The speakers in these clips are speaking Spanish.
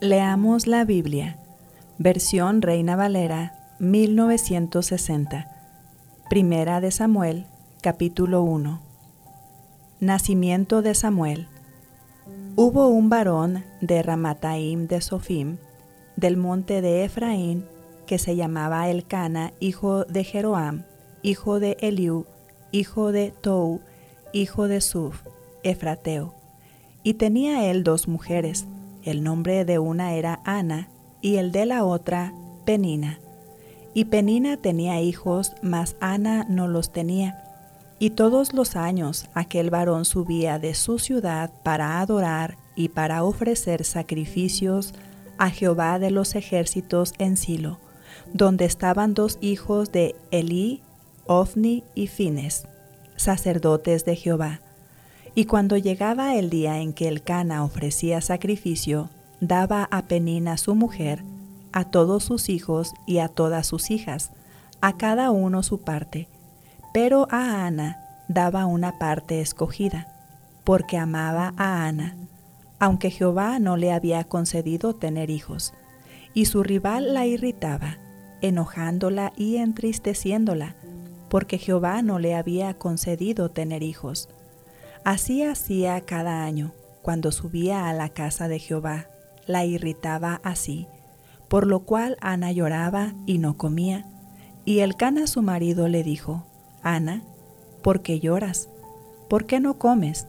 Leamos la Biblia, versión Reina Valera, 1960. Primera de Samuel, capítulo 1. Nacimiento de Samuel. Hubo un varón de Ramataim de Sofim, del monte de Efraín, que se llamaba Elcana, hijo de Jeroam, hijo de Eliú, hijo de Tou, hijo de Suf, Efrateo. Y tenía él dos mujeres, el nombre de una era Ana y el de la otra Penina. Y Penina tenía hijos, mas Ana no los tenía. Y todos los años aquel varón subía de su ciudad para adorar y para ofrecer sacrificios a Jehová de los ejércitos en Silo, donde estaban dos hijos de Elí, Ofni y Fines, sacerdotes de Jehová. Y cuando llegaba el día en que el Cana ofrecía sacrificio, daba a Penina su mujer, a todos sus hijos y a todas sus hijas, a cada uno su parte, pero a Ana daba una parte escogida, porque amaba a Ana, aunque Jehová no le había concedido tener hijos, y su rival la irritaba, enojándola y entristeciéndola, porque Jehová no le había concedido tener hijos. Así hacía cada año, cuando subía a la casa de Jehová, la irritaba así, por lo cual Ana lloraba y no comía. Y el Cana su marido le dijo, Ana, ¿por qué lloras? ¿Por qué no comes?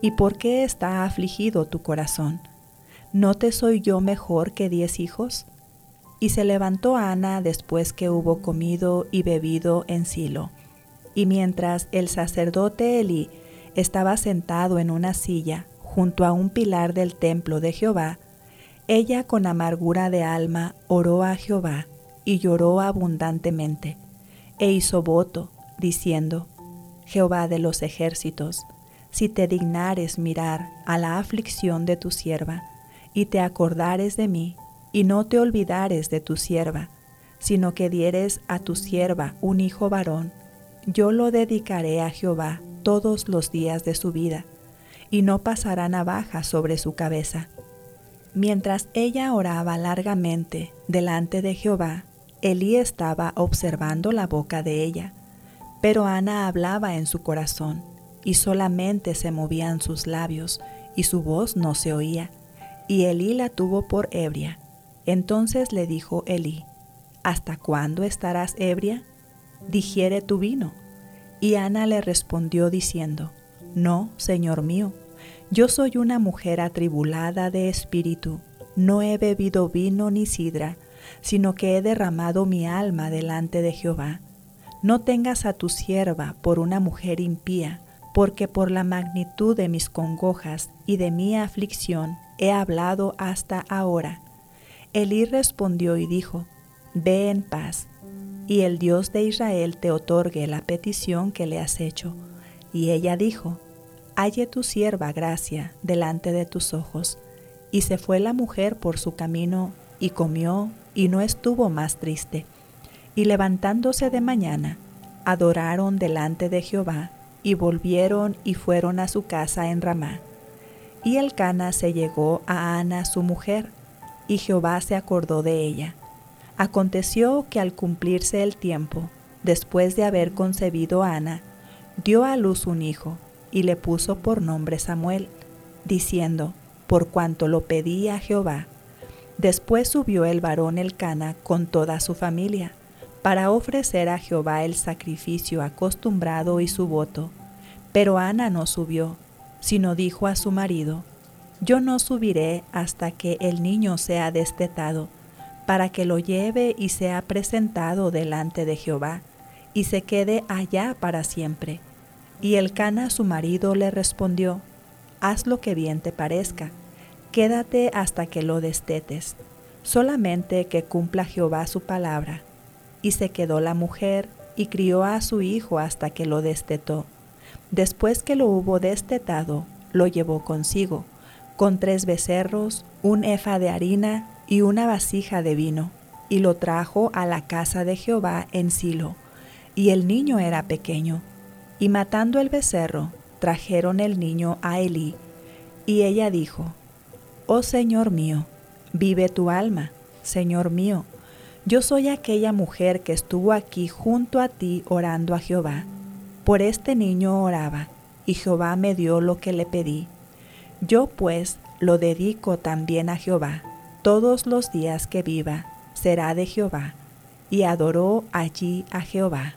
¿Y por qué está afligido tu corazón? ¿No te soy yo mejor que diez hijos? Y se levantó Ana después que hubo comido y bebido en Silo. Y mientras el sacerdote Eli estaba sentado en una silla junto a un pilar del templo de Jehová, ella con amargura de alma oró a Jehová y lloró abundantemente, e hizo voto, diciendo, Jehová de los ejércitos, si te dignares mirar a la aflicción de tu sierva, y te acordares de mí, y no te olvidares de tu sierva, sino que dieres a tu sierva un hijo varón, yo lo dedicaré a Jehová todos los días de su vida, y no pasará navaja sobre su cabeza. Mientras ella oraba largamente delante de Jehová, Elí estaba observando la boca de ella, pero Ana hablaba en su corazón, y solamente se movían sus labios, y su voz no se oía, y Elí la tuvo por ebria. Entonces le dijo Elí, ¿Hasta cuándo estarás ebria? Digiere tu vino. Y Ana le respondió diciendo, No, Señor mío, yo soy una mujer atribulada de espíritu, no he bebido vino ni sidra, sino que he derramado mi alma delante de Jehová. No tengas a tu sierva por una mujer impía, porque por la magnitud de mis congojas y de mi aflicción he hablado hasta ahora. Elí respondió y dijo, Ve en paz, y el Dios de Israel te otorgue la petición que le has hecho. Y ella dijo, Halle tu sierva gracia delante de tus ojos. Y se fue la mujer por su camino, y comió, y no estuvo más triste. Y levantándose de mañana, adoraron delante de Jehová, y volvieron y fueron a su casa en Ramá. Y el Cana se llegó a Ana su mujer, y Jehová se acordó de ella. Aconteció que al cumplirse el tiempo, después de haber concebido Ana, dio a luz un hijo, y le puso por nombre Samuel, diciendo, por cuanto lo pedía Jehová. Después subió el varón Elcana con toda su familia, para ofrecer a Jehová el sacrificio acostumbrado y su voto. Pero Ana no subió, sino dijo a su marido, Yo no subiré hasta que el niño sea destetado para que lo lleve y sea presentado delante de Jehová, y se quede allá para siempre. Y el Cana su marido le respondió, Haz lo que bien te parezca. quédate hasta que lo destetes, solamente que cumpla Jehová su palabra. Y se quedó la mujer y crió a su hijo hasta que lo destetó. Después que lo hubo destetado, lo llevó consigo, con tres becerros, un efa de harina y una vasija de vino, y lo trajo a la casa de Jehová en Silo. Y el niño era pequeño. Y matando el becerro, trajeron el niño a Elí. Y ella dijo, Oh Señor mío, vive tu alma, Señor mío. Yo soy aquella mujer que estuvo aquí junto a ti orando a Jehová. Por este niño oraba, y Jehová me dio lo que le pedí. Yo pues lo dedico también a Jehová. Todos los días que viva será de Jehová. Y adoró allí a Jehová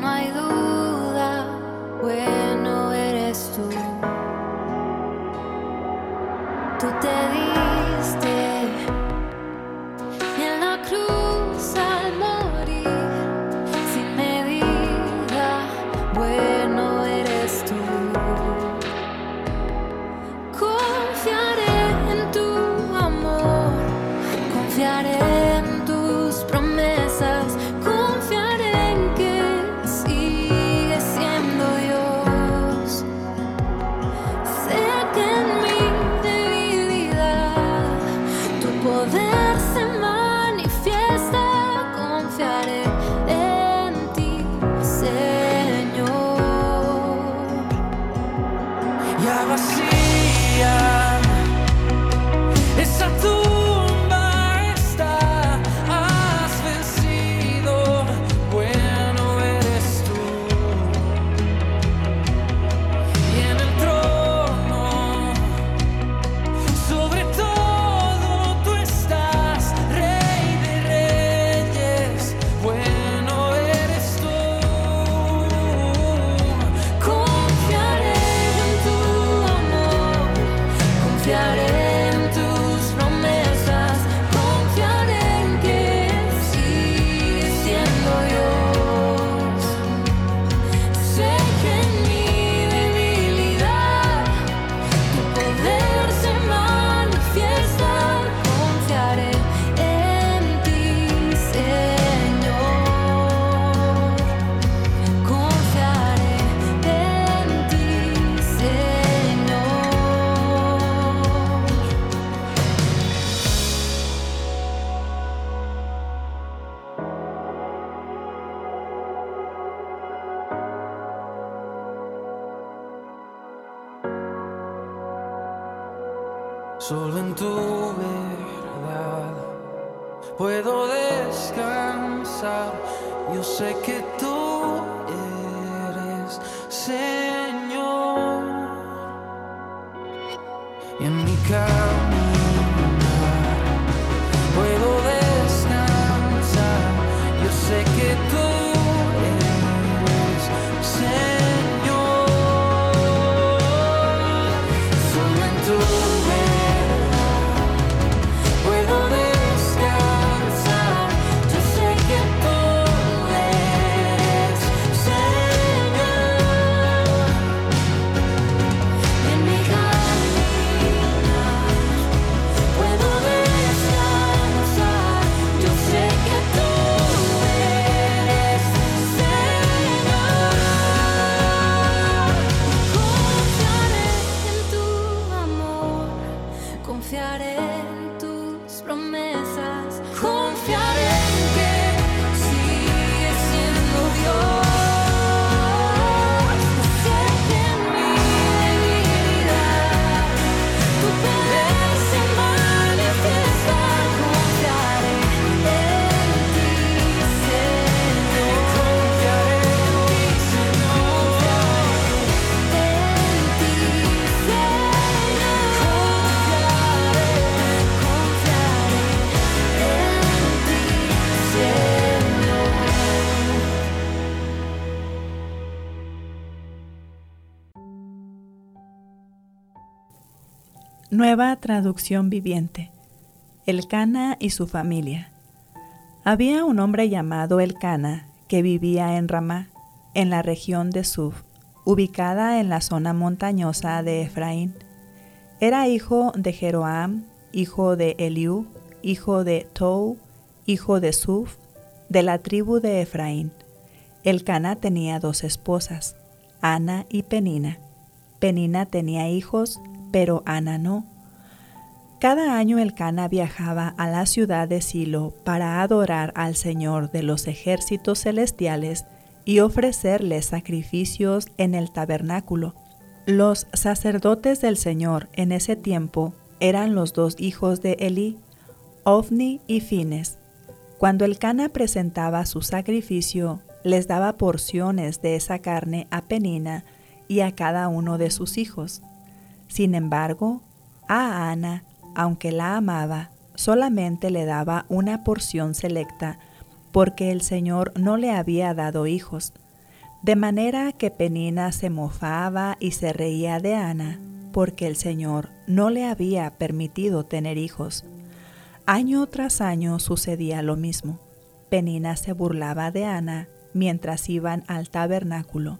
no hay duda, bueno eres tú. Tú te diste en la cruz al morir, sin medida, bueno eres tú. Confiaré en tu amor, confiaré. Solo en tu verdad puedo descansar. Yo sé que tú eres Señor. Y en mi caminar puedo descansar. Yo sé que tú Nueva traducción viviente. Elcana y su familia. Había un hombre llamado Elcana que vivía en Ramá, en la región de Suf, ubicada en la zona montañosa de Efraín. Era hijo de Jeroam, hijo de Eliú, hijo de Tou, hijo de Suf, de la tribu de Efraín. Elcana tenía dos esposas, Ana y Penina. Penina tenía hijos, pero Ana no. Cada año el Cana viajaba a la ciudad de Silo para adorar al Señor de los ejércitos celestiales y ofrecerle sacrificios en el tabernáculo. Los sacerdotes del Señor en ese tiempo eran los dos hijos de Elí, Ofni y Fines. Cuando el Cana presentaba su sacrificio, les daba porciones de esa carne a Penina y a cada uno de sus hijos. Sin embargo, a Ana, aunque la amaba, solamente le daba una porción selecta, porque el Señor no le había dado hijos. De manera que Penina se mofaba y se reía de Ana, porque el Señor no le había permitido tener hijos. Año tras año sucedía lo mismo. Penina se burlaba de Ana mientras iban al tabernáculo.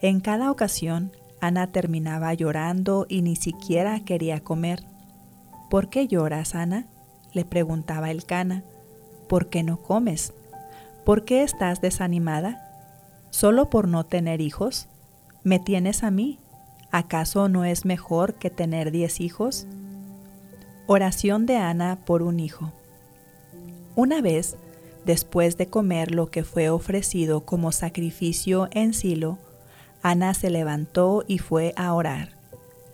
En cada ocasión Ana terminaba llorando y ni siquiera quería comer. ¿Por qué lloras, Ana? le preguntaba el cana. ¿Por qué no comes? ¿Por qué estás desanimada? ¿Solo por no tener hijos? ¿Me tienes a mí? ¿Acaso no es mejor que tener diez hijos? Oración de Ana por un hijo. Una vez, después de comer lo que fue ofrecido como sacrificio en Silo, Ana se levantó y fue a orar.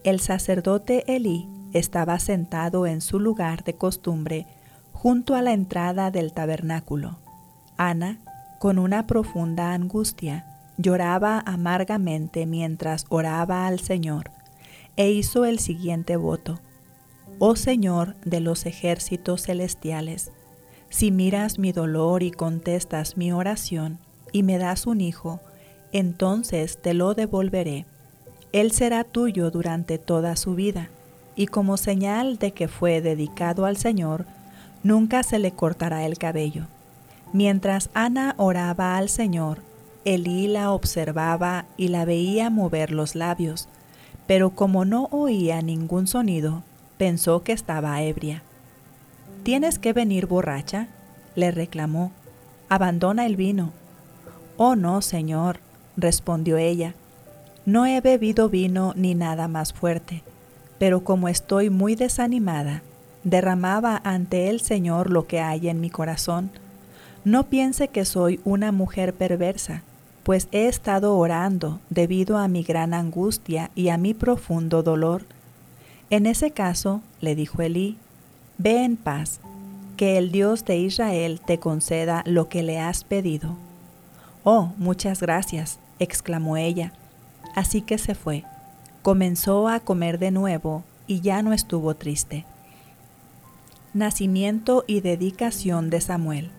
El sacerdote Elí estaba sentado en su lugar de costumbre junto a la entrada del tabernáculo. Ana, con una profunda angustia, lloraba amargamente mientras oraba al Señor, e hizo el siguiente voto. Oh Señor de los ejércitos celestiales, si miras mi dolor y contestas mi oración, y me das un hijo, entonces te lo devolveré. Él será tuyo durante toda su vida, y como señal de que fue dedicado al Señor, nunca se le cortará el cabello. Mientras Ana oraba al Señor, Elí la observaba y la veía mover los labios, pero como no oía ningún sonido, pensó que estaba ebria. ¿Tienes que venir borracha? le reclamó. Abandona el vino. Oh no, Señor, respondió ella, no he bebido vino ni nada más fuerte, pero como estoy muy desanimada, derramaba ante el Señor lo que hay en mi corazón. No piense que soy una mujer perversa, pues he estado orando debido a mi gran angustia y a mi profundo dolor. En ese caso, le dijo Elí, ve en paz, que el Dios de Israel te conceda lo que le has pedido. Oh, muchas gracias, exclamó ella. Así que se fue. Comenzó a comer de nuevo y ya no estuvo triste. Nacimiento y dedicación de Samuel.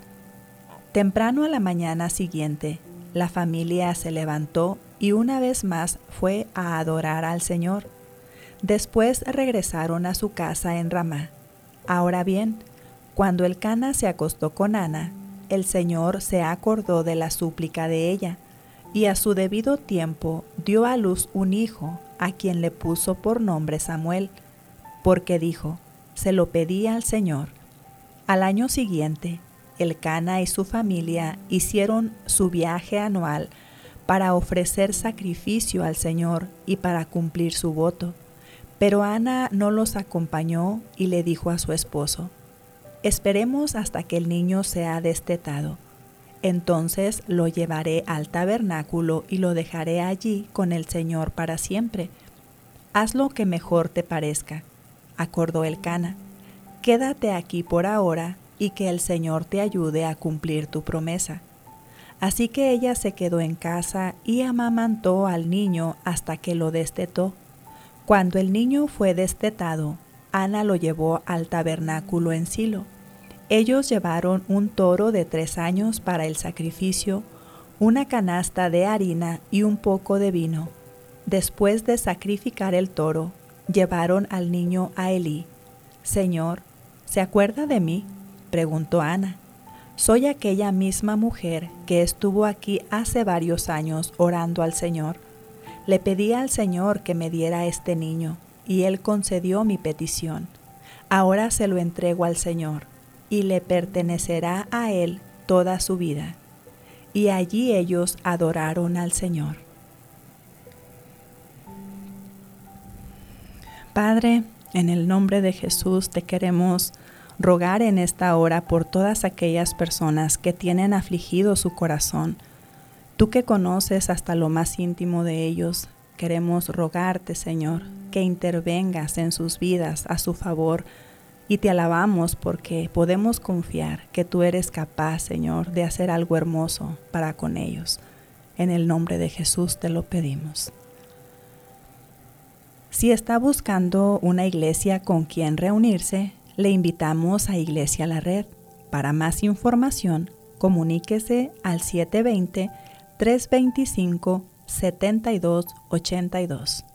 Temprano a la mañana siguiente, la familia se levantó y una vez más fue a adorar al Señor. Después regresaron a su casa en Ramá. Ahora bien, cuando el Cana se acostó con Ana, el Señor se acordó de la súplica de ella y a su debido tiempo dio a luz un hijo, a quien le puso por nombre Samuel, porque dijo, se lo pedí al Señor. Al año siguiente, el Cana y su familia hicieron su viaje anual para ofrecer sacrificio al Señor y para cumplir su voto. Pero Ana no los acompañó y le dijo a su esposo, Esperemos hasta que el niño sea destetado entonces lo llevaré al tabernáculo y lo dejaré allí con el Señor para siempre. Haz lo que mejor te parezca, acordó el Cana. Quédate aquí por ahora y que el Señor te ayude a cumplir tu promesa. Así que ella se quedó en casa y amamantó al niño hasta que lo destetó. Cuando el niño fue destetado, Ana lo llevó al tabernáculo en Silo ellos llevaron un toro de tres años para el sacrificio, una canasta de harina y un poco de vino. Después de sacrificar el toro, llevaron al niño a Elí. Señor, ¿se acuerda de mí? preguntó Ana. Soy aquella misma mujer que estuvo aquí hace varios años orando al Señor. Le pedí al Señor que me diera este niño, y Él concedió mi petición. Ahora se lo entrego al Señor, y le pertenecerá a Él toda su vida. Y allí ellos adoraron al Señor. Padre, en el nombre de Jesús te queremos rogar en esta hora por todas aquellas personas que tienen afligido su corazón. Tú que conoces hasta lo más íntimo de ellos, queremos rogarte, Señor, que intervengas en sus vidas a su favor y te alabamos porque podemos confiar que tú eres capaz, Señor, de hacer algo hermoso para con ellos. En el nombre de Jesús te lo pedimos. Si está buscando una iglesia con quien reunirse, le invitamos a Iglesia La Red. Para más información, comuníquese al 720-325-7282.